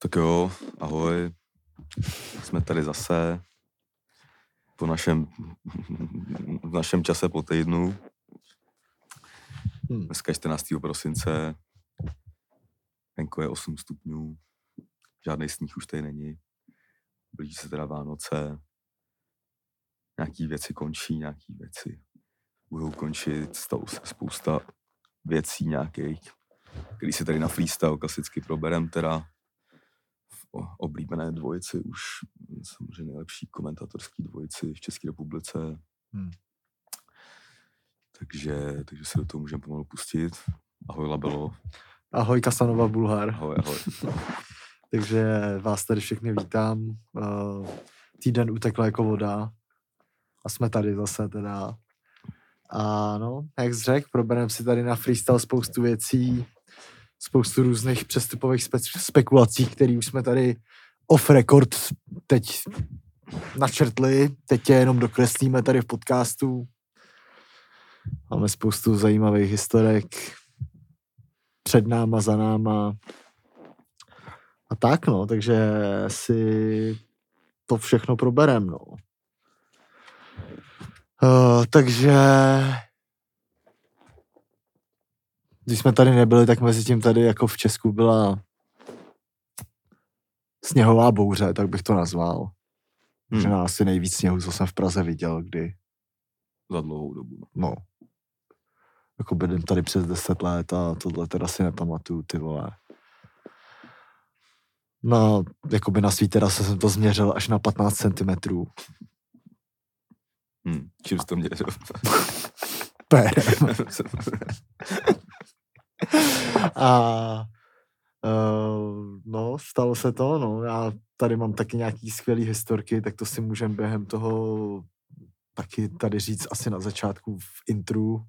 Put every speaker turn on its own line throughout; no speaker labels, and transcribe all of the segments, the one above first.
Tak jo, ahoj. Jsme tady zase po našem, v našem čase po týdnu.
Hmm.
Dneska je 14. prosince, venku je 8 stupňů, žádný sníh už tady není. Blíží se teda Vánoce, nějaký věci končí, nějaký věci budou končit, stalo se spousta věcí nějakých, který si tady na freestyle klasicky proberem teda oblíbené dvojici už samozřejmě nejlepší komentatorský dvojici v České republice.
Hmm.
Takže, takže se do toho můžeme pomalu pustit. Ahoj Labelo,
Ahoj Kasanova Bulhar.
ahoj, ahoj.
Takže vás tady všechny vítám. Eh, Týden utekl jako voda a jsme tady zase teda. A no, jak jsi řekl, probereme si tady na freestyle spoustu věcí, spoustu různých přestupových spe- spekulací, které už jsme tady off record teď načrtli. Teď je jenom dokreslíme tady v podcastu. Máme spoustu zajímavých historek před náma, za náma. A tak no, takže si to všechno proberem, no. Uh, takže když jsme tady nebyli, tak mezi tím tady jako v Česku byla sněhová bouře, tak bych to nazval. Hmm. Že na asi nejvíc sněhu, co jsem v Praze viděl, kdy,
Za dlouhou dobu. No.
no, jako bydlím tady přes 10 let a tohle teda si nepamatuju, ty vole. No, jakoby na svý terase jsem to změřil až na 15 cm.
Hmm. Čím jsi to měřil?
Pérem. A uh, no, stalo se to, no. Já tady mám taky nějaký skvělý historky, tak to si můžem během toho taky tady říct asi na začátku v intru.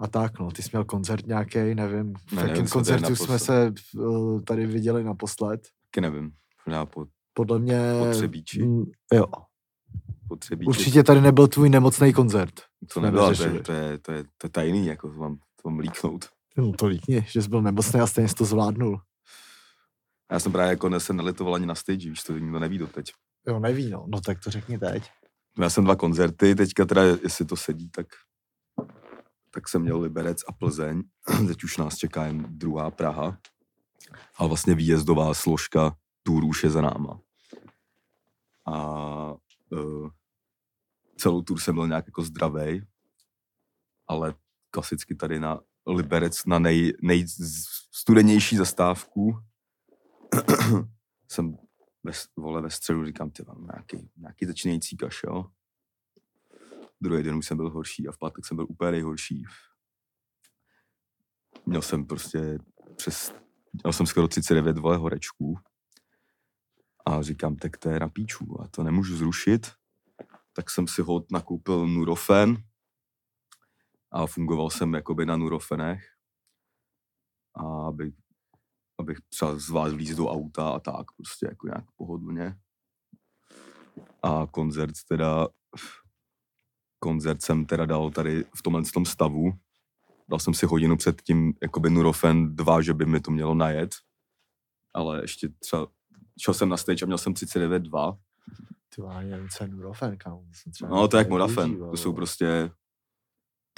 A tak, no, ty jsi měl koncert nějaký, nevím, v
Ne,
jakém koncertu jsme se uh, tady viděli naposled.
Taky nevím. Možná po,
Podle mě...
po Třebíči.
mm, Jo,
Po Třebíči.
určitě tady nebyl tvůj nemocný koncert.
To nebylo, to je, to, je, to, je, to je tajný, jako to mám, to mám líknout.
No to líkni, že jsi byl nemocný a stejně jsi to zvládnul.
Já jsem právě jako ne- se nelitoval ani na stage, víš, to nikdo neví doteď.
Jo, neví, no. No tak to řekni teď.
Já jsem dva koncerty, teďka teda, jestli to sedí, tak, tak jsem měl Liberec a Plzeň. Teď už nás čeká jen druhá Praha. A vlastně výjezdová složka tour už je za náma. A uh, celou tour jsem byl nějak jako zdravej, ale klasicky tady na Liberec na nej, nejstudenější zastávku jsem ve, vole, ve středu říkám, ty mám nějaký, nějaký začínající kašel. Druhý den už jsem byl horší a v pátek jsem byl úplně nejhorší. Měl jsem prostě přes, měl jsem skoro 39 vole horečků. A říkám, tak to je na píču a to nemůžu zrušit. Tak jsem si hod nakoupil Nurofen a fungoval jsem jakoby na Nurofenech. A aby abych třeba zvládl vlíz do auta a tak, prostě jako nějak pohodlně. A koncert teda, koncert jsem teda dal tady v tomhle tom stavu. Dal jsem si hodinu před tím, jakoby Nurofen 2, že by mi to mělo najet. Ale ještě třeba, šel jsem na stage a měl jsem 39,2.
Ty vole, ani nevím, co je Nurofen, třeba
No to je jak Modafen, to jsou prostě,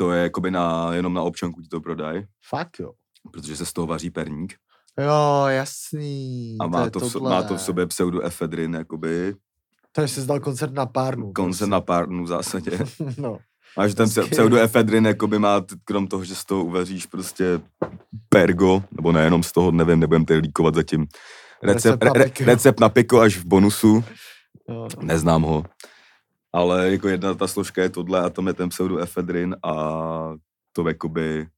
to je jakoby na, jenom na občanku ti to prodají,
Fakt jo.
protože se z toho vaří perník.
Jo, jasný.
A má
je
to, v,
tohle.
má to v sobě pseudoefedrin, jakoby
Takže jsi dal koncert na pár dnů.
koncert na pár dnů v zásadě.
prostě. No.
A že ten
Hezky.
pseudoefedrin jakoby má, krom toho, že z toho uvaříš prostě pergo, nebo nejenom z toho, nevím, nebudem tady líkovat zatím. Recept,
Recept na
re,
piko.
recept na piko až v bonusu,
Jo, no.
neznám ho. Ale jako jedna ta složka je tohle a tam je ten pseudoefedrin a to jakoby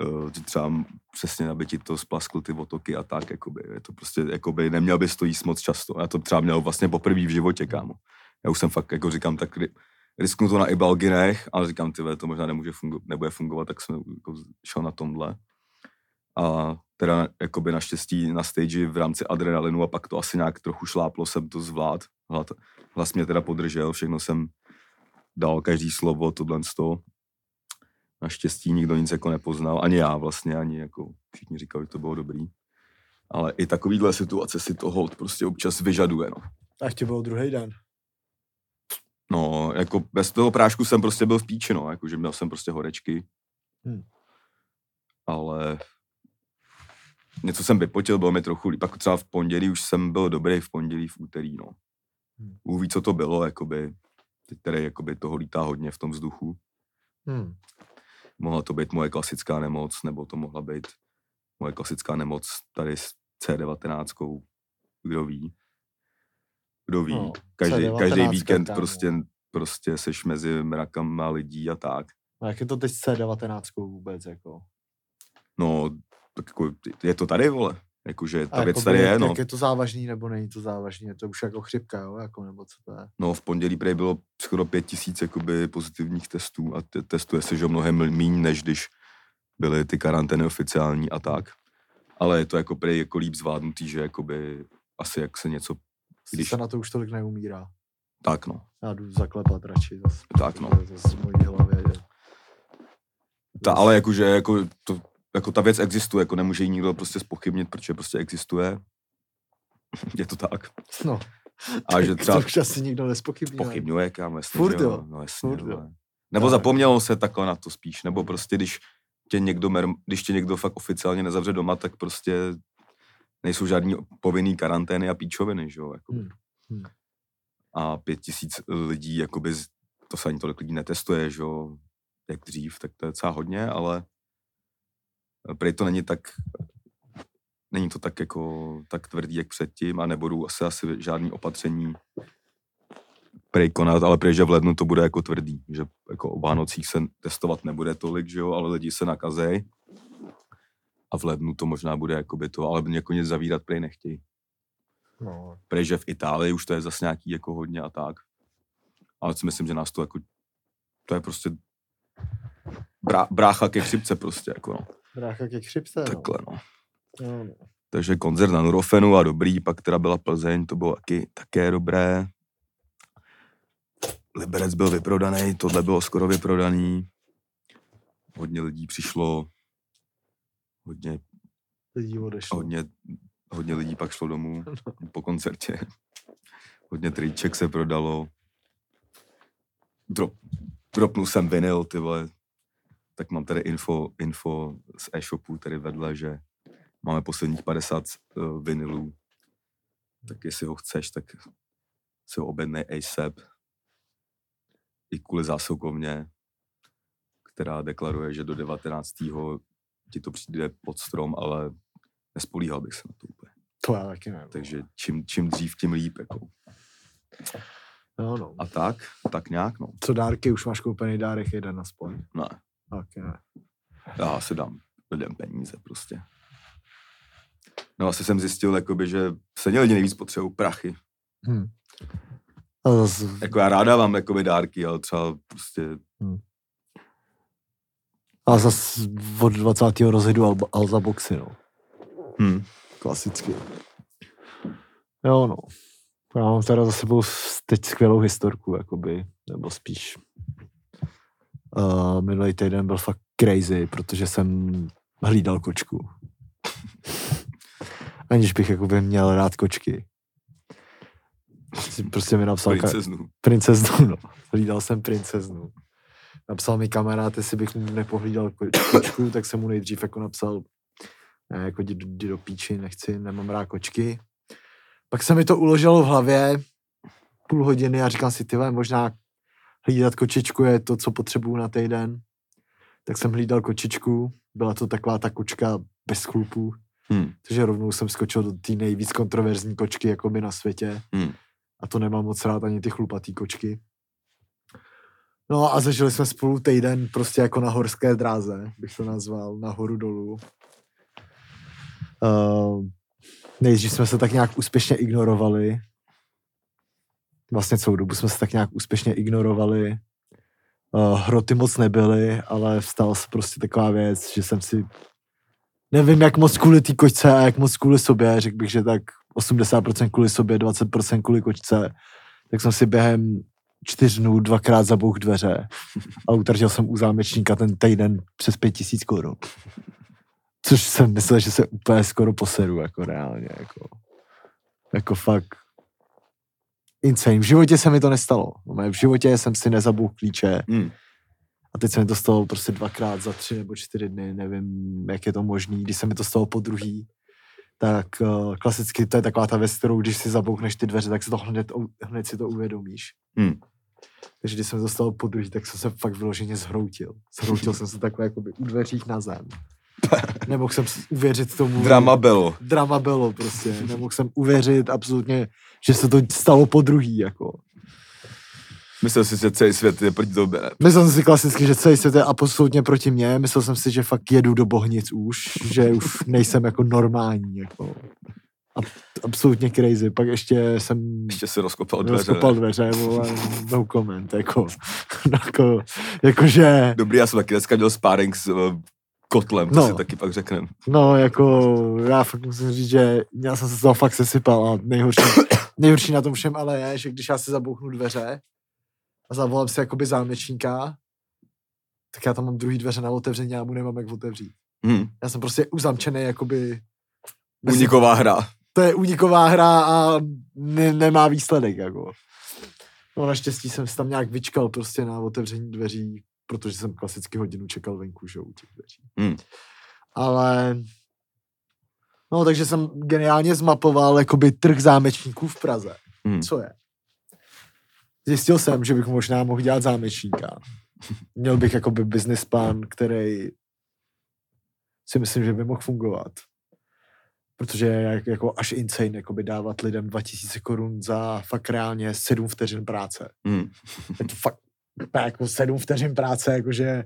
eh, že třeba přesně, aby ti to splasklo ty otoky a tak, jakoby, je to prostě, jakoby, neměl bys to jíst moc často. Já to třeba měl vlastně poprvé v životě, kámo. Já už jsem fakt, jako říkám, tak ri- risknu to na Ibalginech, ale říkám, ty to možná nemůže fungo- nebude fungovat, tak jsem jako šel na tomhle. A teda jakoby naštěstí na stage v rámci adrenalinu a pak to asi nějak trochu šláplo, jsem to zvlád. Hlas mě teda podržel, všechno jsem dal, každý slovo, tohle z toho. Naštěstí nikdo nic jako nepoznal, ani já vlastně, ani jako všichni říkali, že to bylo dobrý. Ale i takovýhle situace si to hold prostě občas vyžaduje, no.
A ještě byl druhý den.
No, jako bez toho prášku jsem prostě byl v píči, no, jakože měl jsem prostě horečky.
Hmm.
Ale něco jsem vypotil, bylo mi trochu líp. Pak třeba v pondělí už jsem byl dobrý, v pondělí, v úterý, no.
Hmm.
Bůh ví, co to bylo, jakoby. Teď tady jakoby toho lítá hodně v tom vzduchu.
Hmm.
Mohla to být moje klasická nemoc, nebo to mohla být moje klasická nemoc tady s C19, kdo ví. Kdo ví.
No,
každý,
C19,
každý víkend
kámo.
prostě, prostě seš mezi mrakama lidí a tak.
A jak je to teď s C19 vůbec, jako?
No, tak jako, je to tady, vole. Jakože ta
A
věc
jakoby,
tady je,
jak-
no.
Jak je to závažný, nebo není to závažný? Je to už jako chřipka, jo? Jako, nebo co to je?
No, v pondělí prej bylo skoro pět tisíc jakoby pozitiivních testů a te- testuje se, že mnohem méně, než když byly ty karantény oficiální a tak. Ale je to jako prej jako líp zvládnutý, že jakoby asi jak se něco,
Když... Se na to už tolik neumírá.
tak no,
Já jdu zaklepat radši zase.
tak no.
Zase z mojí hlavě. Že...
Ta, ale jakože jako, to, jako ta věc existuje, jako nemůže ji nikdo prostě spochybnit, protože prostě existuje. Je to tak.
No.
A že
tak
třeba
To už asi nikdo nespochybňuje.
pochybňuje, kámo, jasně,
Furt jo,
No jasně,
furt jo.
vole. Nebo
Tak.
zapomnělo se takhle na to spíš, nebo prostě když tě někdo, mer- když tě někdo fakt oficiálně nezavře doma, tak prostě nejsou žádný povinný karantény a píčoviny, že jo, jako.
Hmm, hmm.
A pět tisíc lidí, jakoby, to se ani tolik lidí netestuje, že jo, jak dřív, tak to je docela hodně, ale prej to není tak, není to tak jako, tak tvrdý, jak předtím a nebudou asi, asi žádný opatření prej konat, ale prej, že v lednu to bude jako tvrdý, že jako o Vánocích se testovat nebude tolik, že jo, ale lidi se nakazej a v lednu to možná bude jakoby to, ale jako nic zavírat prej nechtějí.
No,
Prej, že v Itálii už to je zase nějaký jako hodně a tak. Ale si myslím, že nás to jako, to je prostě brá, brácha ke chřipce prostě, jako no.
Brácha ke chřipce, no.
Takhle, no.
No, no.
Takže koncert na Nurofenu a dobrý, pak teda byla Plzeň, to bylo taky, také dobré. Liberec byl vyprodaný, tohle bylo skoro vyprodaný. Hodně lidí přišlo, hodně,
Lidí odešlo.
hodně, hodně lidí pak šlo domů po koncertě. Hodně triček se prodalo. Drop, dropnul jsem vinyl, ty vole. Tak mám tady info, info z e-shopu tady vedle, že máme posledních 50 uh, vinylů. Tak jestli ho chceš, tak si ho objednej ASAP. I kvůli zásilkovně, která deklaruje, že do 19. ti to přijde pod strom, ale nespolíhal bych se na to úplně.
To já taky ne.
Takže čím, čím dřív, tím líp. Jako.
No, no.
A tak, tak nějak, no.
Co dárky, už máš koupený dárek jeden aspoň.
Ne,
Taky ne.
já si dám lidem peníze prostě. No asi jsem zjistil, jakoby, že se lidi nejvíc potřebují prachy.
Hm. A zase,
Jako já ráda vám jakoby dárky, ale třeba prostě,
a zase od 20. rozjedu Alba, Alza Boxy, no.
hm,
Klasicky. Jo, no. Já mám teda za sebou teď skvělou historku, jakoby, nebo spíš uh, minulý týden byl fakt crazy, protože jsem hlídal kočku. Aniž bych jakoby měl rád kočky. Prostě- Prostě mi napsal ka-
princeznu.
princeznu, no. Hlídal jsem princeznu. Napsal mi kamarád, jestli bych mu nepohlídal ko- kočku, tak jsem mu nejdřív jako napsal, ne, jako jdi, do- jdi do píči, nechci, nemám rád kočky. Pak se mi to uložilo v hlavě půl hodiny a říkám si, ty možná hlídat kočičku je to, co potřebuju na týden. Tak jsem hlídal kočičku, byla to taková ta kočka bez chlupů,
Hm,
takže rovnou jsem skočil do té nejvíc kontroverzní kočky jako by na světě
hm.
a to nemám moc rád ani ty chlupatý kočky. No a zažili jsme spolu týden prostě jako na horské dráze, bych to nazval, nahoru dolů. Uh, nejdřív jsme se tak nějak úspěšně ignorovali. Vlastně celou dobu jsme se tak nějak úspěšně ignorovali. Uh, hroty moc nebyly, ale vstala se prostě taková věc, že jsem si nevím, jak moc kvůli té kočce a jak moc kvůli sobě, řekl bych, že tak 80% kvůli sobě, 20% kvůli kočce, tak jsem si během čtyř dnů dvakrát zabouch dveře a utratil jsem u zámečníka ten týden přes pět tisíc korun. Což jsem myslel, že se úplně skoro poseru, jako reálně, jako, jako fakt insane. V životě se mi to nestalo. No, V životě jsem si nezabul klíče
Hmm.
a teď se mi to stalo prostě dvakrát za tři nebo čtyři dny, nevím, jak je to možný. Když se mi to stalo po druhý, tak uh, klasicky to je taková ta věc, kterou když si zabouchneš ty dveře, tak se to hned, hned si to uvědomíš.
Hmm.
Takže když jsem to stalo po druhý, tak jsem se fakt vyloženě zhroutil. Zhroutil jsem se takhle jakoby u dveřích na zem. Nemohl jsem uvěřit tomu.
Drama bylo.
Drama bylo prostě. Nemohl jsem uvěřit absolutně, že se to stalo po druhý, jako.
Myslel jsi, že celý svět je proti tobě?
Myslel jsem si klasicky, že celý svět je absolutně proti mně. Myslel jsem si, že fakt jedu do Bohnic už, že už nejsem jako normální, jako. A, absolutně crazy. Pak ještě jsem
Ještě se rozkopal dveře.
rozkopal dveře, vole, no comment, jako, jako, jakože,
Dobrý, já jsem taky dneska dělal sparring s uh, kotlem, to
No.
si taky pak řekneme.
no, jako, já fakt musím říct, že já jsem se z toho fakt sesypal a nejhorší, nejhorší na tom všem ale je, že když já si zabouchnu dveře a zavolám si jakoby zámečníka, tak já tam mám druhý dveře na otevření a já mu nemám jak otevřít.
Hmm.
Já jsem prostě uzamčený, jakoby... mezi-
Uniková hra.
To je uniková hra a ne, nemá výsledek, jako. No naštěstí jsem se tam nějak vyčkal prostě na otevření dveří, protože jsem klasicky hodinu čekal venku, že u těch dveří.
Hmm.
Ale... No, takže jsem geniálně zmapoval jakoby trh zámečníků v Praze.
Hmm.
Co je? Zjistil jsem, že bych možná mohl dělat zámečníka. Měl bych jakoby business plán, který si myslím, že by mohl fungovat. Protože je jak, jako až insane jakoby dávat lidem 2000 korun za fakt reálně 7 vteřin práce.
Hmm.
Je to fakt úplně jako 7 vteřin práce, jakože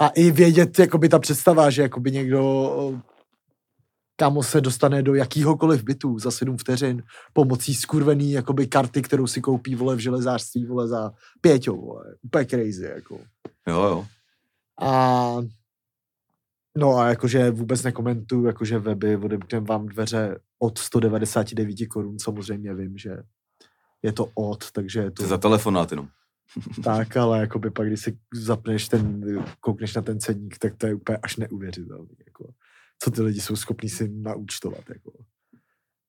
a i vědět, jakoby ta představa, že jakoby někdo kámo se dostane do jakýhokoliv bytu za 7 vteřin pomocí skurvený jakoby karty, kterou si koupí vole v železářství vole za pěťo, vole. Úplně crazy, jako.
Jo, jo.
A no a jakože vůbec nekomentuju, jakože weby, odemknem vám dveře od 199 korun, samozřejmě vím, že je to od, takže je
To za telefonát jenom.
tak, ale jakoby pak, když si zapneš ten, koukneš na ten ceník, tak to je úplně až neuvěřitelný, jako, co ty lidi jsou schopní si naúčtovat, jako.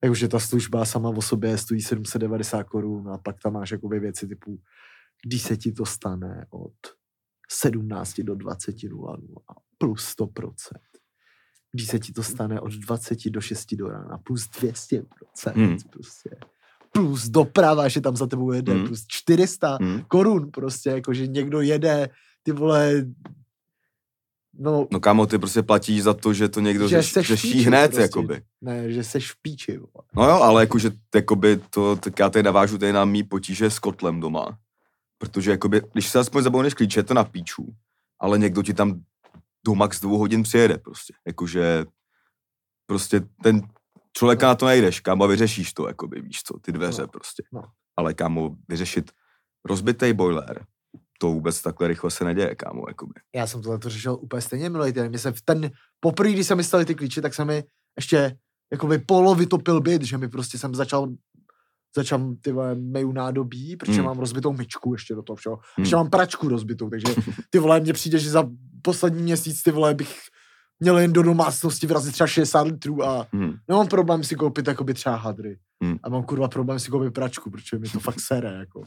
Jakože ta služba sama o sobě stojí 790 korun a pak tam máš jakoby věci typu, když se ti to stane od 17 do 20.00 a plus 100%. Když se ti to stane od 20 do 6 do rána plus 200%.
Hmm.
Prostě. Plus doprava, že tam za tebou jede,
Hmm.
plus 400
Hmm.
korun prostě, jako že někdo jede, ty vole, no,
No kámo, ty prostě platíš za to, že to někdo
Že
řeš, řeší
píči
hned,
prostě.
jakoby.
ne, že seš v píči, vole.
No jo, ale jakože, jakoby to, tak já tady navážu tady na mý potíže s kotlem doma. Protože jakoby, když se aspoň zabouneš klíče, je to na píču, ale někdo ti tam do max dvou hodin přijede prostě. Jakože prostě ten člověka na to nejdeš, kámo, vyřešíš to, jakoby, víš co, ty dveře
No,
prostě.
no.
Ale kámo, vyřešit rozbitý boiler, to vůbec takhle rychle se neděje, kámo, jakoby.
Já jsem tohle to řešil úplně stejně minulý týden. Mně se v ten, poprvé, když se mi staly ty klíče, tak se mi ještě jakoby polo vytopil byt, že mi prostě jsem začal začal ty vole, meju nádobí, protože
Hmm.
mám rozbitou myčku ještě do toho všeho.
Hmm.
Ještě mám pračku rozbitou, takže ty vole, mně přijde, že za poslední měsíc ty vole bych měl jen do domácnosti vrazit třeba 60 litrů a
Hm.
nemám problém si koupit jakoby třeba hadry.
Hmm.
A mám kurva problém si koupit pračku, protože mi to fakt sere, jako.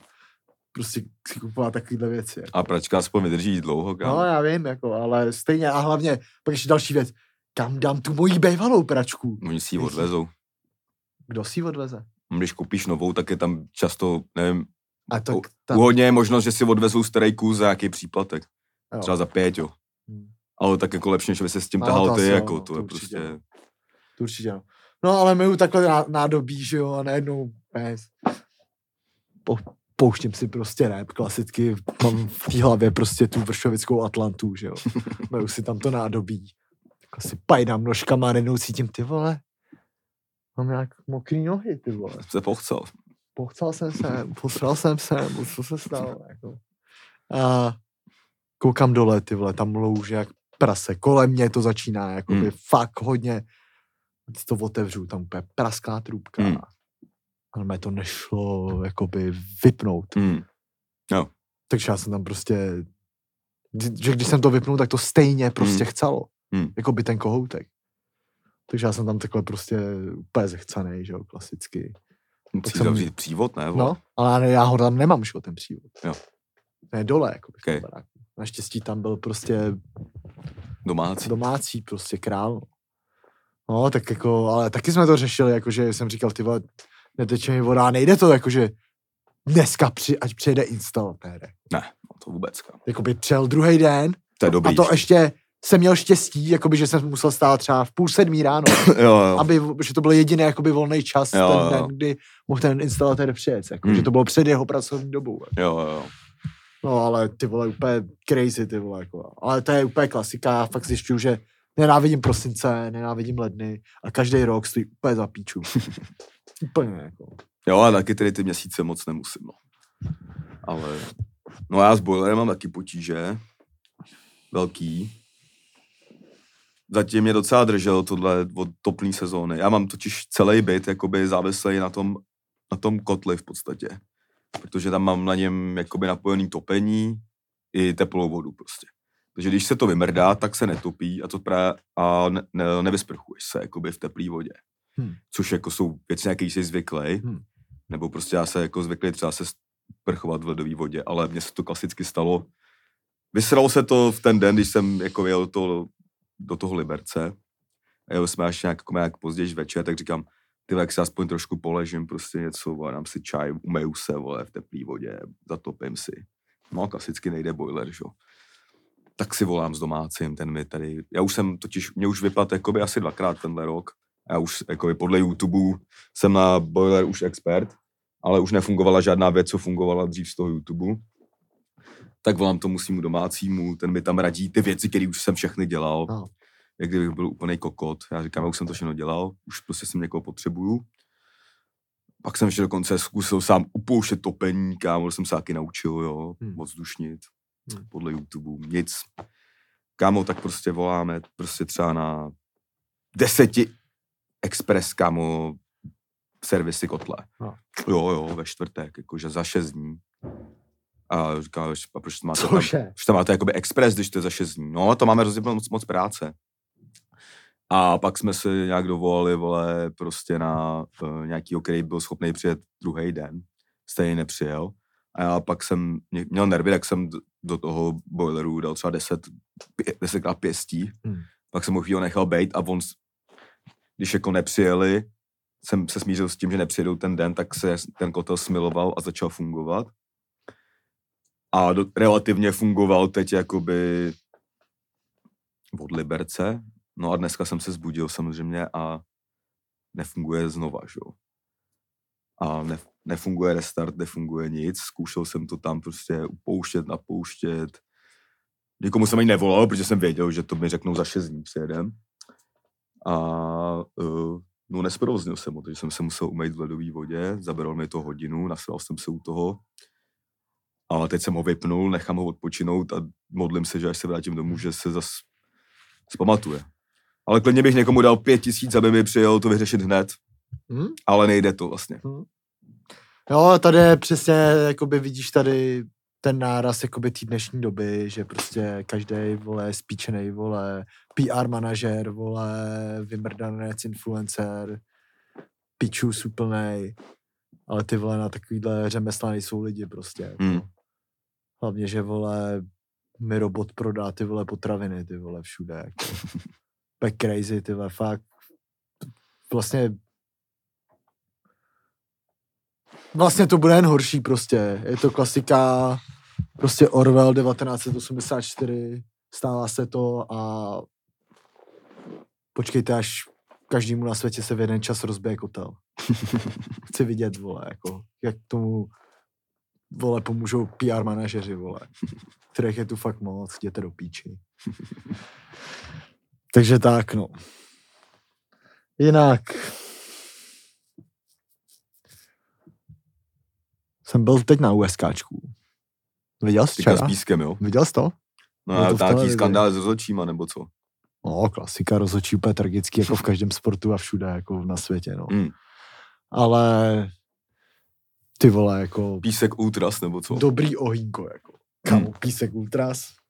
Prostě si kupovat takovéhle věci. Jako.
A pračka aspoň vydrží dlouho, kámo.
No já vím, jako, ale stejně a hlavně, pak ještě další věc, kam dám tu moji bývalou pračku?
Oni si ji odvezou.
Kdo si ji odveze?
Když koupíš novou, tak je tam často, nevím,
A tak tam,
U hodně je možnost, že si odvezou starý kus za nějaký příplatek.
jo.
Třeba za pět, jo. Ale tak jako lepší, než by se s tím
No,
tahal
to
ty,
asi
jako
no,
to
to
je
určitě,
prostě...
no. To určitě no. No ale my takhle ná- nádobí, že jo, a najednou pes. Po, pouštím si prostě rap, klasicky, mám v té hlavě prostě tu vršovickou Atlantu, že jo. Maju si tam to nádobí. Tak si pajdám nožkama a najednou cítím, ty vole, mám nějak mokrý nohy, ty vole.
Se pochcel.
Pochcal jsem se, posral jsem se, co se stalo, jako. A koukám dole, ty vole, tam louže jak prase. Kolem mě to začíná, jakoby
Hmm.
fakt hodně. Teď to otevřu, tam úplně prasklá trubka.
Hmm.
Ale mě to nešlo, jakoby vypnout.
Hmm.
Takže já jsem tam prostě, že když jsem to vypnul, tak to stejně prostě
Hmm.
chcelo.
Hmm.
Jako by ten kohoutek. Takže já jsem tam takhle prostě úplně zechcanej, že jo, klasicky.
Musíš
jsem-
přívod, ne? vole?
No, ale já ho tam nemám, že ten přívod.
Jo.
Ne, dole, jako v tom
Ok.
baráku. Naštěstí tam byl prostě
Domácí.
domácí prostě král. No, tak jako, ale taky jsme to řešili, jakože jsem říkal, ty vole, neteče mi voda, nejde to, jakože dneska při, ať přijede instalatér.
Ne, no to vůbec.
Jakoby přijel druhý den
To je dobrý.
a to ještě jsem měl štěstí, jakoby, že jsem musel stát třeba v půl sedmí ráno,
jo, jo.
aby, že to byl jediný jakoby volný čas
Jo,
ten
jo.
den, kdy mohl ten instalatér přijet, jako,
Hmm.
že to bylo před jeho pracovní dobou. Jako.
jo, jo.
No ale ty vole, úplně crazy, ty vole, jako. Ale to je úplně klasika, já fakt zjišťuju, že nenávidím prosince, nenávidím ledny a každý rok stojí úplně za píču. úplně, jako.
Jo, a taky tedy ty měsíce moc nemusím, no. Ale, no já s boilerem mám taky potíže. Velký. Zatím mě docela držel tohle od toplý sezóny. Já mám totiž celý byt jakoby závislý na tom, na tom kotli v podstatě. Protože tam mám na něm jakoby napojený topení i teplou vodu prostě. Takže když se to vymrdá, tak se netopí a to právě a ne, ne, nevysprchuješ se jakoby v teplé vodě.
Hmm.
Což jako jsou věci, jaký jsi zvyklý.
Hmm.
Nebo prostě já se jako zvyklý třeba se sprchovat v ledové vodě, ale mně se to klasicky stalo. Vysralo se to v ten den, když jsem jako jel to, do toho Liberce. A jel jsme až nějak, jako nějak později večer, tak říkám, ty jak se aspoň trošku poležím, prostě něco, vole, dám si čaj, umeju se, vole, v teplé vodě, zatopím si. No, klasicky nejde boiler, že? jo. Tak si volám s domácím, ten mi tady, já už jsem totiž, mě už vypadl jakoby asi dvakrát tenhle rok. Já už jakoby podle YouTube jsem na boiler už expert, ale už nefungovala žádná věc, co fungovala dřív z toho YouTube. Tak volám tomu svýmu domácímu, ten mi tam radí ty věci, které už jsem všechny dělal.
No.
Jak kdybych byl úplný kokot. Já říkám, já už jsem to všechno dělal, už prostě jsem někoho potřebuju. Pak jsem ještě dokonce zkusil sám upouštět topení, kámo, to jsem se taky naučil, jo,
Hmm.
hmm. vzdušnit
Hmm.
podle YouTube, nic. Kámo, tak prostě voláme prostě třeba na deseti express, kámo, servisy kotle.
No.
Jo, jo, ve čtvrtek, jakože za šest dní. A říká, a proč to máte tam, proč tam máte jakoby express, když to je za šest dní? No, to máme hrozně moc, moc práce. A pak jsme se nějak dovolali, vole, prostě na uh, nějakýho, který byl schopný přijet druhý den. Stejně nepřijel. A já pak jsem mě- měl nervy, tak jsem do toho boileru dal třeba 10, pě- desetkrát pěstí.
Hmm.
Pak jsem ho chvíli nechal bejt a on, když jako nepřijeli, jsem se smířil s tím, že nepřijedou ten den, tak se ten kotel smiloval a začal fungovat. A do, relativně fungoval teď jakoby od Liberce. No a dneska jsem se zbudil samozřejmě a nefunguje znova, že jo. A ne, nefunguje restart, nefunguje nic. Zkoušel jsem to tam prostě upouštět, napouštět. Nikomu jsem ani nevolal, protože jsem věděl, že to mi řeknou za 6 dní přijedem. A uh, no nesprovoznil jsem ho, takže jsem se musel umýt v ledové vodě, zabral mi to hodinu, nasral jsem se u toho. Ale teď jsem ho vypnul, nechám ho odpočinout a modlím se, že až se vrátím domů, že se zas zpamatuje. Ale klidně bych někomu dal pět tisíc, aby mi přijel to vyřešit hned,
Hm?
ale nejde to vlastně.
Jo, tady je přesně, jakoby vidíš tady ten náraz jakoby té dnešní doby, že prostě každý vole spíčený, vole PR manažer, vole vymrdanec, influencer, pičus úplnej, ale ty vole na takovýhle řemesla nejsou lidi prostě. Jako.
Hmm.
Hlavně, že vole mi robot prodá ty vole potraviny, ty vole všude. Jako. Back crazy, ty fakt. Vlastně vlastně to bude jen horší prostě. Je to klasika prostě Orwell 1984, stává se to a počkejte, až každému na světě se v jeden čas rozbije kotel. Chci vidět, vole, jako, jak tomu vole, pomůžou PR manažeři, vole, kterých je tu fakt moc, jděte do píči. Takže tak, no. Jinak, jsem byl teď na USKčku. Viděl jsi
Teďka s
včera?
pískem, jo.
Viděl jsi to?
No a
to
nějaký skandál s rozhodčíma, nebo co?
No, klasika, rozhodčí úplně tragický, jako v každém sportu a všude, jako na světě, no.
Mm.
Ale ty vole, jako
Písek Ultras, nebo co?
dobrý ohýnko, jako. Kamo, písek ultras.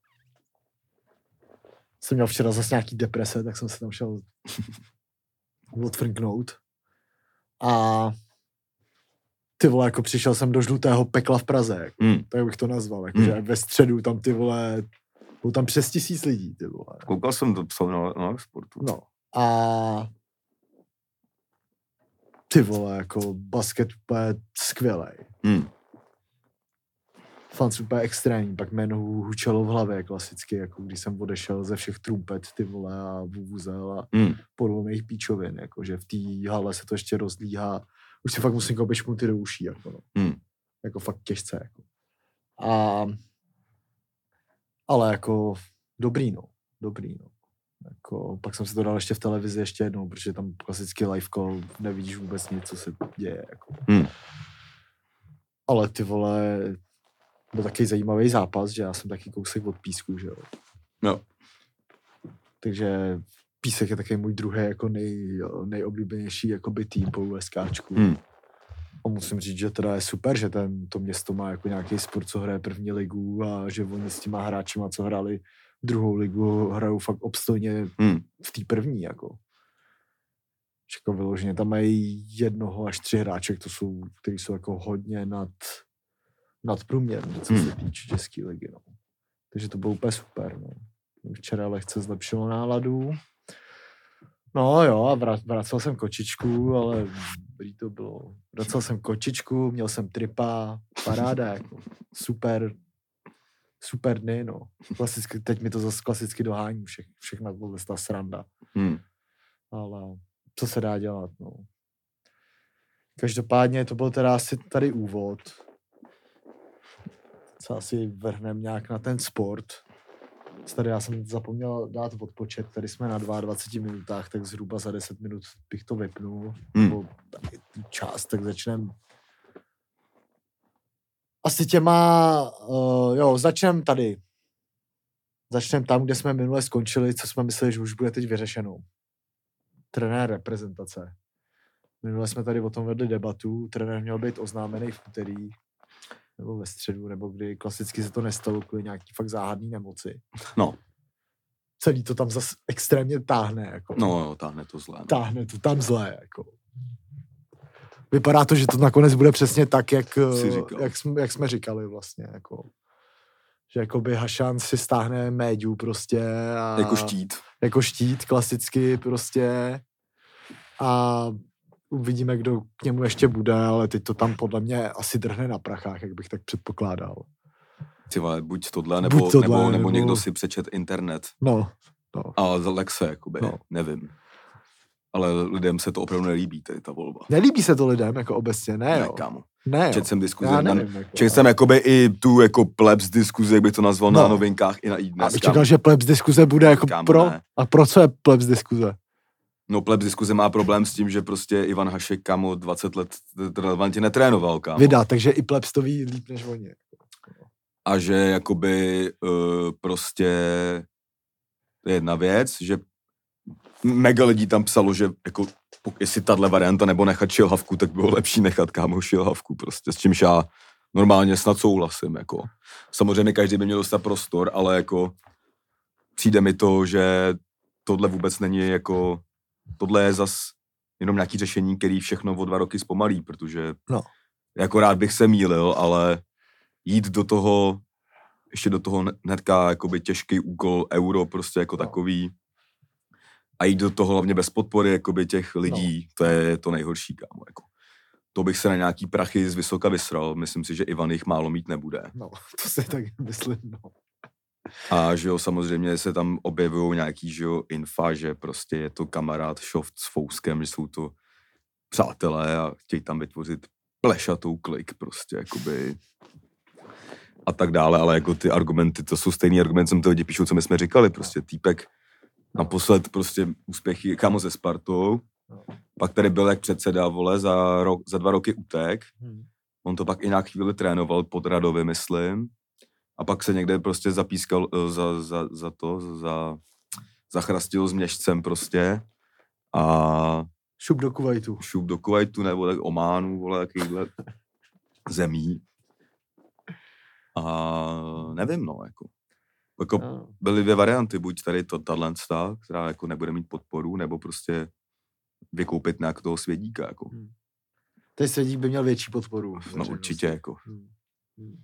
Jsem měl včera zase nějaký deprese, tak jsem se tam šel odfrknout. A ty vole, jako přišel jsem do žlutého pekla v Praze, jako,
Hmm.
tak bych to nazval, jako,
Hmm.
že ve středu tam ty vole, bylo tam přes tisíc lidí, ty vole.
Koukal jsem to psal na, na sportu.
No. A ty vole, jako basket úplně skvělej.
Hmm.
Fans úplně extrémní, pak jméno hučelo v hlavě klasicky, jako když jsem odešel ze všech trumpet, ty vole, a vuvuzel a
Hmm.
podvolných píčovin, jako že v té hale se to ještě rozlíhá. Už si fakt musím koupit šmuty do uší, jako no.
Hmm.
Jako fakt těžce, jako. A, ale jako dobrý, no. Dobrý, no. Jako, pak jsem si to dal ještě v televizi ještě jednou, protože tam klasický live call, nevidíš vůbec nic, co se děje, jako.
Hmm.
Ale ty vole, byl taky zajímavý zápas, že já jsem taky kousek od písku, že jo.
Jo.
Takže Písek je taky můj druhý jako nej, nejoblíbenější jakoby tým po USKčku.
Hmm.
A musím říct, že teda je super, že ten, to město má jako nějaký sport, co hraje první ligu a že oni s těma hráčima, co hráli druhou ligu, hrajou fakt obstojně
Hmm.
v té první, jako. Že Jako vyloženě tam mají jednoho až tři hráče, to jsou, kteří jsou jako hodně nad, nadprůměrní, co
Hmm.
se týče české ligy, no. Takže to bylo úplně super, no. Včera lehce zlepšilo náladu. No jo, a vra- vracel jsem kočičku, ale dobrý to bylo. Vracel jsem kočičku, měl jsem tripa, paráda, jako. Super, super dny, no. Klasicky, teď mi to zase klasicky dohání vše, všechna ta sranda.
Hmm.
Ale co se dá dělat, no. Každopádně to byl teda asi tady úvod. Co asi vrhnem nějak na ten sport. Tady já jsem zapomněl dát odpočet, tady jsme na 22 minutách, tak zhruba za 10 minut bych to vypnul.
Hmm.
Nebo část, tak začneme asi těma, uh, jo, začneme tady. Začneme tam, kde jsme minule skončili, co jsme mysleli, že už bude teď vyřešeno. Trenér reprezentace. Minule jsme tady o tom vedli debatu, trenér měl být oznámený v úterý, nebo ve středu, nebo kdy klasicky se to nestalo kvůli nějaký fakt záhadný nemoci.
No,
Celý to tam zase extrémně táhne, jako.
no jo, táhne to zlé. no.
Táhne to tam zlé, jako. Vypadá to, že to nakonec bude přesně tak, jak, eh, jak, jsme, jak jsme říkali vlastně, jako. Že jakoby Hašan si stáhne médiu prostě a
Jako štít.
jako štít klasicky prostě a uvidíme, kdo k němu ještě bude, ale teď to tam podle mě asi drhne na prachách, jak bych tak předpokládal.
Ty vole, buď tohle, nebo,
Buď tohle,
nebo, nebo,
nebo-
někdo si přečet internet
No,
a zalek se, jakoby,
No.
no. nevím. Ale lidem se to opravdu nelíbí, tady ta volba.
nelíbí se to lidem, jako obecně, ne,
Ne,
jo.
kámo.
Ne, jo.
Četl jsem diskuze,
Já
na,
nevím, jako,
četl jsem jakoby i tu jako plebs diskuze, jak bych to nazval
No.
na novinkách i na i
a
dnes. kámo.
čekal, že plebs diskuze bude jako
Kámo,
pro.
ne.
A pro co je plebs diskuze?
No plebs diskuze má problém s tím, že prostě Ivan Hašek, kámo, 20 let relevantně netrénoval, kámo.
Vydá, takže i plebs to ví líp než oni.
a že jakoby uh, prostě to je jedna věc, že mega lidí tam psalo, že jako jestli tahle varianta nebo nechat šilhavku, tak bylo lepší nechat kámo šilhavku prostě, s čímž já normálně snad souhlasím, jako. Samozřejmě každý by měl dostat prostor, ale jako přijde mi to, že tohle vůbec není jako, tohle je zas jenom nějaký řešení, který všechno o dva roky zpomalí, protože
No.
jako rád bych se mýlil, ale jít do toho, ještě do toho hnedka jakoby těžký úkol euro prostě jako
No.
takový a jít do toho hlavně bez podpory jakoby těch lidí, no. to je to nejhorší, kámo, jako. To bych se na nějaký prachy z vysoka vysral, myslím si, že Ivan jich málo mít nebude.
No, to si tak myslím, no.
A že jo, samozřejmě se tam objevují nějaký, že jo, infa, že prostě je to kamarád Šoft s Fouskem, že jsou to přátelé a chtějí tam vytvořit plešatou klik prostě, jakoby a tak dále, ale jako ty argumenty, to jsou stejný argumenty, co mi ty lidi píšou, co my jsme říkali, prostě týpek naposled prostě úspěchy, kámo ze Spartou, pak tady byl jak předseda, vole, za, rok, za dva roky utek,
Hm.
On to pak i nějak chvíli trénoval pod Radovi, myslím. A pak se někde prostě zapískal eh, za, za, za to, za, zachrastil s měšcem prostě. A
Šup do Kuwaitu.
šup do Kuwaitu nebo tak Ománu, vole, takovýhle zemí. A nevím, no, jako. Jako
No.
byly dvě varianty, buď tady to, tahle, ta, která jako nebude mít podporu, nebo prostě vykoupit nějak toho svědíka, jako.
Ten svědík by měl větší podporu.
No určitě, jako.
Hmm. Hmm.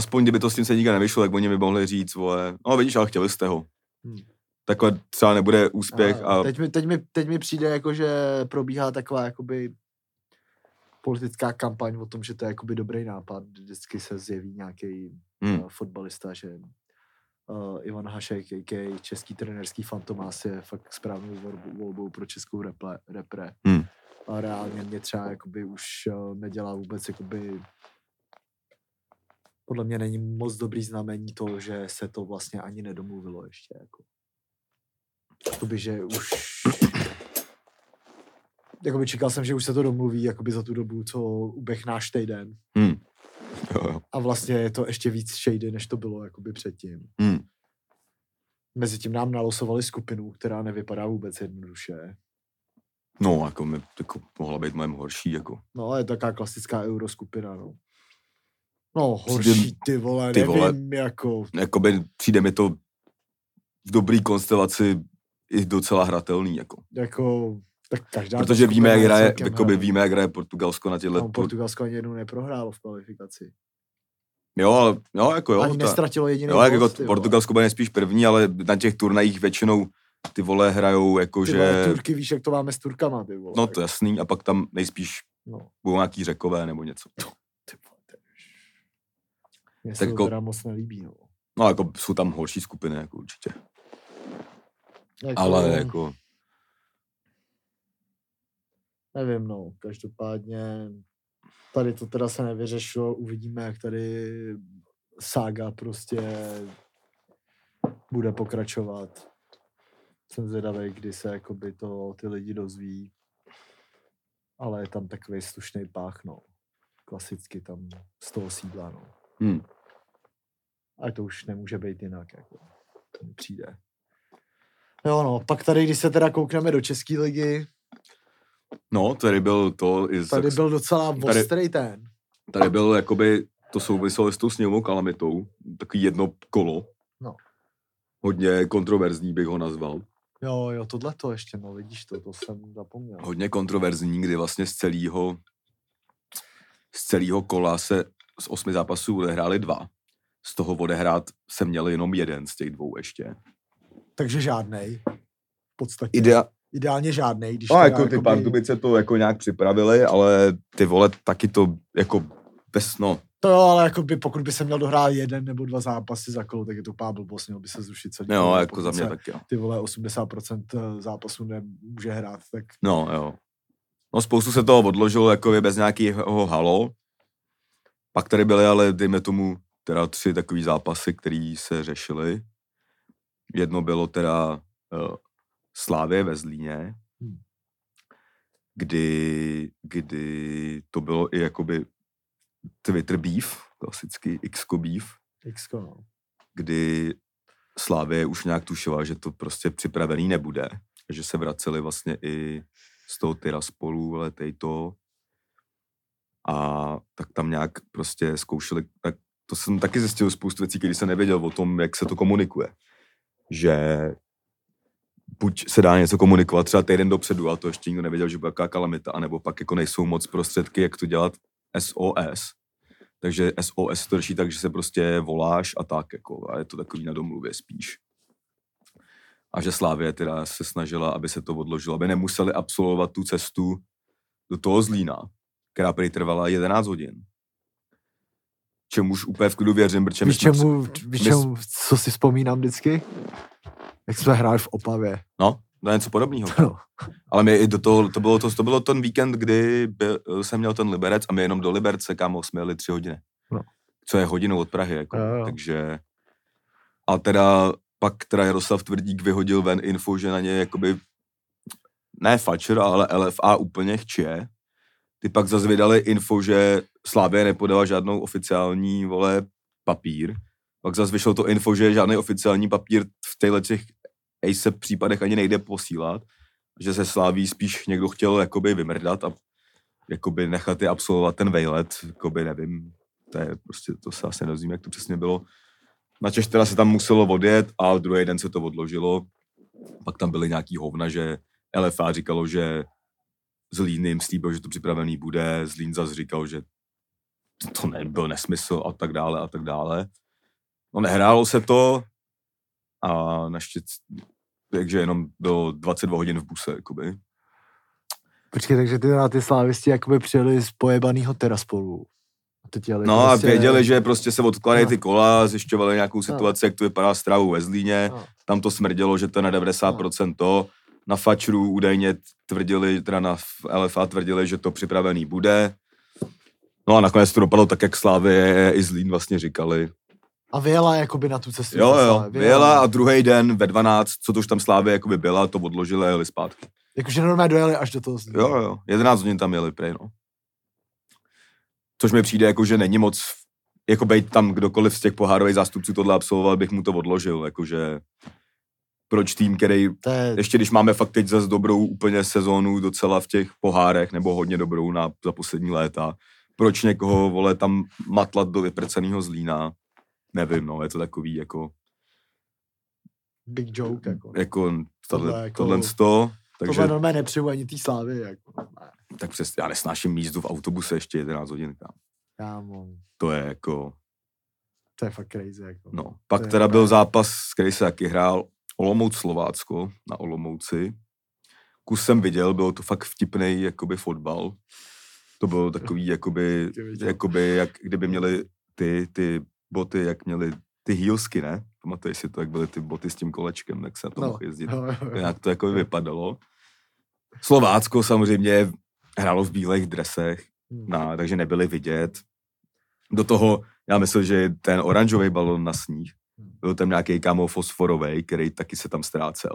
Aspoň kdyby to s tím svědíka nevyšlo, tak oni by mohli říct, vole, no vidíš, ale chtěli jste ho.
Hmm.
Takhle třeba nebude úspěch a,
teď, mi, teď, mi, teď mi přijde, jako, že probíhá taková jakoby politická kampaň o tom, že to je jakoby dobrý nápad. Vždycky se zjeví nějaký
hm,
uh, fotbalista, že uh, Ivan Hašek, a.k.a. český trenerský fantomás, je fakt správnou volbou, volbou pro českou repre. repre.
Hmm.
A reálně mě třeba jakoby už uh, nedělá vůbec jakoby podle mě není moc dobrý znamení to, že se to vlastně ani nedomluvilo ještě. Jako. Jakoby, že už jakoby čekal jsem, že už se to domluví jakoby za tu dobu, co uběh náš týden.
hm. Jo, jo.
A vlastně je to ještě víc shady, než to bylo jakoby předtím.
Hm.
Mezitím nám nalosovali skupinu, která nevypadá vůbec jednoduše.
No, jako, mi, jako mohla být mnohem horší, jako.
No, je taková klasická euroskupina, no. No, horší, ty vole,
ty
nevím,
vole.
jako,
Jakoby přijde mi to v dobrý konstelaci i docela hratelný, jako.
jako, tak každá
Protože víme, jak
je
hraje, jakoby
hraje.
víme, jak hraje Portugalsko na těchto...
No, Portugalsko ani jednou neprohrálo v kvalifikaci.
Jo, ale, jo, jako jo.
Ani
ta-
nestratilo jediný
Jo, jak jako. Portugalsko bude nejspíš první, ale na těch turnajích většinou ty vole hrajou
Ty
jakože...
vole, Turky, víš, jak to máme s Turkama, ty vole.
No to jasný, a pak tam nejspíš
No,
budou nějaký řekové nebo něco.
ty vole, to je... Mně
Tak
se to
jako-
teda moc nelíbí, no.
No jako jsou tam horší skupiny, jako určitě.
Jako,
Ale jako,
Nevím, no, každopádně tady to teda se nevyřešilo, uvidíme, jak tady sága prostě bude pokračovat. Jsem zvědavý, kdy se jakoby to ty lidi dozví. Ale je tam takový slušný pách, no. Klasicky tam z toho sídla, no.
Hm,
A to už nemůže být jinak, jako. To mi přijde. Jo, no, pak tady, když se teda koukneme do České ligy,
no, tady byl to i z,
tady byl docela
tady-
ostrý ten.
tady byl jakoby, to souviselo s tou sněmovou kalamitou, takový jedno kolo.
No.
Hodně kontroverzní bych ho nazval.
Jo, jo, tohle to ještě, no vidíš to, to jsem zapomněl.
Hodně kontroverzní, kdy vlastně z celého z celého kola se z osmi zápasů odehráli dva. Z toho odehrát se měl jenom jeden z těch dvou ještě.
Takže žádnej. V podstatě.
Idea,
Ideálně žádnej, když
No, jako ty
jakoby-
Pardubice to jako nějak připravili, ale ty vole taky to jako bez, no,
To jo, ale jako by, pokud by se měl dohrát jeden nebo dva zápasy za kolo, tak je to úplná blbost, měl by se zrušit celý
jo,
kolo,
jako za mě
se
taky, jo.
Ty vole 80% zápasů nemůže hrát, tak
No, jo. No spoustu se toho odložilo jako bez nějakého halo. Pak tady byly ale, dejme tomu, teda tři takový zápasy, které se řešily. Jedno bylo teda uh, Slávě ve Zlíně,
Hmm.
kdy, kdy to bylo i jakoby Twitter beef, klasický x beef,
x no.
kdy Slávě už nějak tušila, že to prostě připravený nebude. Že se vraceli vlastně i z toho Tiraspolu, ale to. A tak tam nějak prostě zkoušeli, tak to jsem taky zjistil spoustu věcí, když jsem nevěděl o tom, jak se to komunikuje. Že buď se dá něco komunikovat třeba týden dopředu, ale to ještě nikdo nevěděl, že bude jaká kalamita, anebo pak jako nejsou moc prostředky, jak to dělat SOS. Takže SOS to řeší tak, že se prostě voláš a tak, jako, a je to takový na domluvě spíš. A že Slávě teda se snažila, aby se to odložilo, aby nemuseli absolvovat tu cestu do toho Zlína, která prý trvala 11 hodin. Čemuž úplně v klidu věřím, protože my
Víš,
jsme-
čemu, čemu, co si vzpomínám vždycky? Jak jsme hráli v Opavě.
No, to je něco podobného.
No.
Ale my i do toho, to bylo, to, to bylo ten víkend, kdy byl, jsem měl ten Liberec a my jenom do Liberce, kámo, jsme jeli tři hodiny.
No.
Co je hodinu od Prahy, jako.
Jo, jo.
Takže, a teda pak teda Jaroslav Tvrdík vyhodil ven info, že na ně jakoby, ne Fatscher, ale LFA úplně chče. Ty pak zase vydali info, že Slávě nepodala žádnou oficiální, vole, papír. Pak zase vyšlo to info, že žádný oficiální papír v těchto těch ASAP případech ani nejde posílat, že se Sláví spíš někdo chtěl jakoby vymrdat a jakoby nechat je absolvovat ten vejlet, jakoby nevím, to je prostě, to se asi nedozvím, jak to přesně bylo. Načež teda se tam muselo odjet a druhý den se to odložilo. Pak tam byly nějaký hovna, že LFA říkalo, že Zlín jim slíbil, že to připravený bude, Zlín zase říkal, že to nebyl nesmysl a tak dále a tak dále. No nehrálo se to a naštěstí, takže jenom do 22 hodin v buse, jakoby.
Počkej, takže ty na ty slávisti jakoby přijeli z pojebanýho teraspolu. A teď jeli
No a
prostě-
věděli, že prostě se odkladají
No.
ty kola, zjišťovali nějakou situaci, jak to vypadá s trávou ve Zlíně.
No.
Tam to smrdělo, že to je na 90% to. Na Fačru údajně tvrdili, teda na LFA tvrdili, že to připravený bude. No a nakonec to dopadlo tak, jak Slávy i Zlín vlastně říkali.
A vyjela jakoby na tu cestu.
Jo, jo, vyjela a druhý den ve 12, co to už tam Slávy jakoby byla, to odložili a jeli zpátky.
Jakože normálně dojeli až do toho. Zlína.
Jo, jo, 11 hodin tam jeli prej, no. Což mi přijde jako, že není moc, jako být tam kdokoliv z těch pohárových zástupců tohle absolvoval, bych mu to odložil, jakože proč tým, který,
To je,
ještě když máme fakt teď zase dobrou úplně sezónu docela v těch pohárech, nebo hodně dobrou na, za poslední léta, proč někoho, vole, tam matlat do vyprceného zlína, nevím, no, je to takový, jako,
big joke. Jako.
jako,
Tohle
tohle,
jako-
tohle sto,
Takže... Tohle normálně nepřiju ani té slávy. Jako. Ne,
tak přes, já nesnáším jízdu v autobuse ještě 11 hodin, kámo.
kámo,
to je jako,
to je fakt crazy. Jako.
no. Pak teda byl zápas, který se taky hrál, Olomouc Slovácko na Olomouci. Kus jsem viděl, byl to fakt vtipný jakoby fotbal. To bylo takový, jakoby, jakoby jak kdyby měli ty, ty boty, jak měli ty heelsky, ne? Pamatuješ si to, jak byly ty boty s tím kolečkem, jak se na tom
No,
mohl jezdit.
jo, jo, jo.
Jak to jako vypadalo. Slovácko samozřejmě hrálo v bílých dresech,
Hmm.
na, takže nebyli vidět. Do toho, já myslím, že ten oranžový balon na sníh, byl tam nějaký kámo fosforový, který taky se tam ztrácel.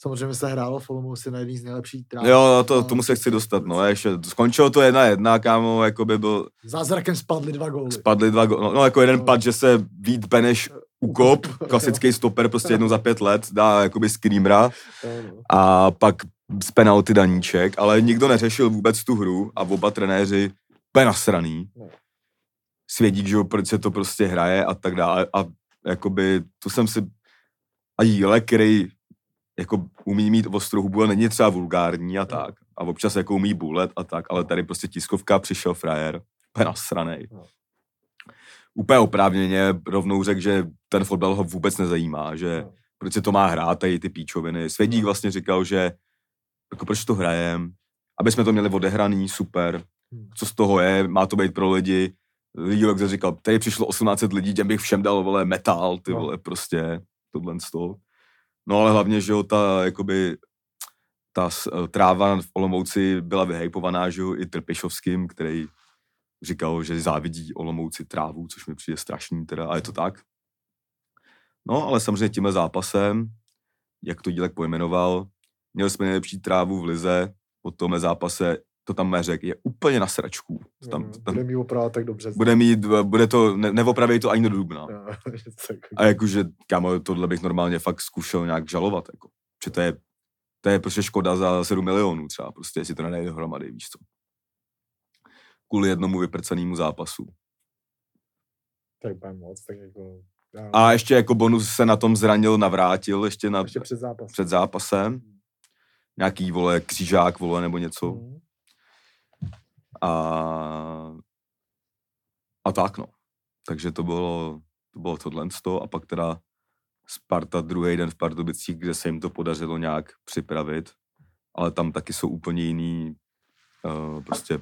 Samozřejmě se hrálo v Olomouci na jedný z nejlepších tráv.
Jo, to,
na
tomu se chci dostat, no, ještě, skončilo to jedna jedna, kámo, jako by byl,
Zázrakem spadly dva góly.
spadly dva, go- no, no jako jeden
No.
pad, že se Vít Beneš ukop, klasický stoper, prostě jednou za pět let, dá jakoby screamera
no.
a pak z penalty daníček, ale nikdo neřešil vůbec tu hru a oba trenéři úplně nasraný.
No.
Svědík, že jo, proč se to prostě hraje a tak dále a jakoby, to jsem si, a jíle, který jako umí mít ostrou hubu a není třeba vulgární a tak. A občas jako umí bulet a tak, ale tady prostě tiskovka přišel frajer, úplně nasranej.
No.
Úplně oprávněně rovnou řekl, že ten fotbal ho vůbec nezajímá, že
No.
proč se to má hrát, tady ty píčoviny. Svědík vlastně říkal, že jako proč to hrajem, aby jsme to měli odehraný, super,
Hmm.
co z toho je, má to být pro lidi. Jílek zase říkal, tady přišlo 1800 lidí, těm bych všem dal, vole, metal, ty
No.
vole, prostě, tohle z toho. No ale hlavně, že jo, ta, jakoby, ta eh, tráva v Olomouci byla vyhejpovaná, že jo, i Trpišovským, který říkal, že závidí Olomouci trávu, což mi přijde strašný teda, a je to tak. No, ale samozřejmě tímhle zápasem, jak to dílek pojmenoval, měli jsme nejlepší trávu v lize, po tomhle zápase to tam řekl, je úplně na sračku. To Tam,
Jo,
tam
Mm, Bude mi opravdu tak dobře.
bude mít, bude to, ne, neopraví to ani do dubna. A jakože, kámo, tohle bych normálně fakt zkušel nějak žalovat, jako. Že to je, to je prostě škoda za 7 milionů třeba, prostě, jestli to nedá dohromady, víš co. Kvůli jednomu vyprcenému zápasu.
Je úplně moc, tak jako... já-
A ještě jako bonus se na tom zranil, navrátil ještě na,
ještě před zápas.
před zápasem. Nějaký, vole, křížák, vole, nebo něco.
Mhm.
A, a tak, no. Takže to bylo, to bylo tohle a pak teda Sparta druhý den v Pardubicích, kde se jim to podařilo nějak připravit, ale tam taky jsou úplně jiný, uh, prostě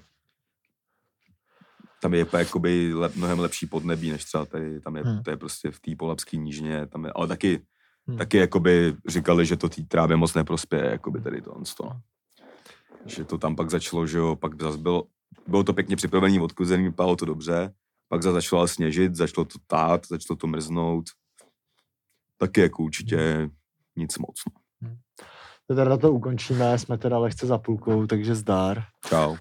tam je úplně jakoby le, mnohem lepší podnebí, než třeba tady, tam je,
Hmm.
to je prostě v té polapské nížině, tam je, ale taky,
Hmm.
taky jakoby říkali, že to té trávě moc neprospěje, jakoby tady to, to no. Že to tam pak začalo, že jo, pak zase bylo, bylo to pěkně připravený, odkluzený, vypadalo to dobře, pak zase začalo sněžit, začalo to tát, začalo to mrznout. Taky jako určitě nic moc. No.
Teda to ukončíme, jsme teda lehce za půlkou, takže zdár.
Čau.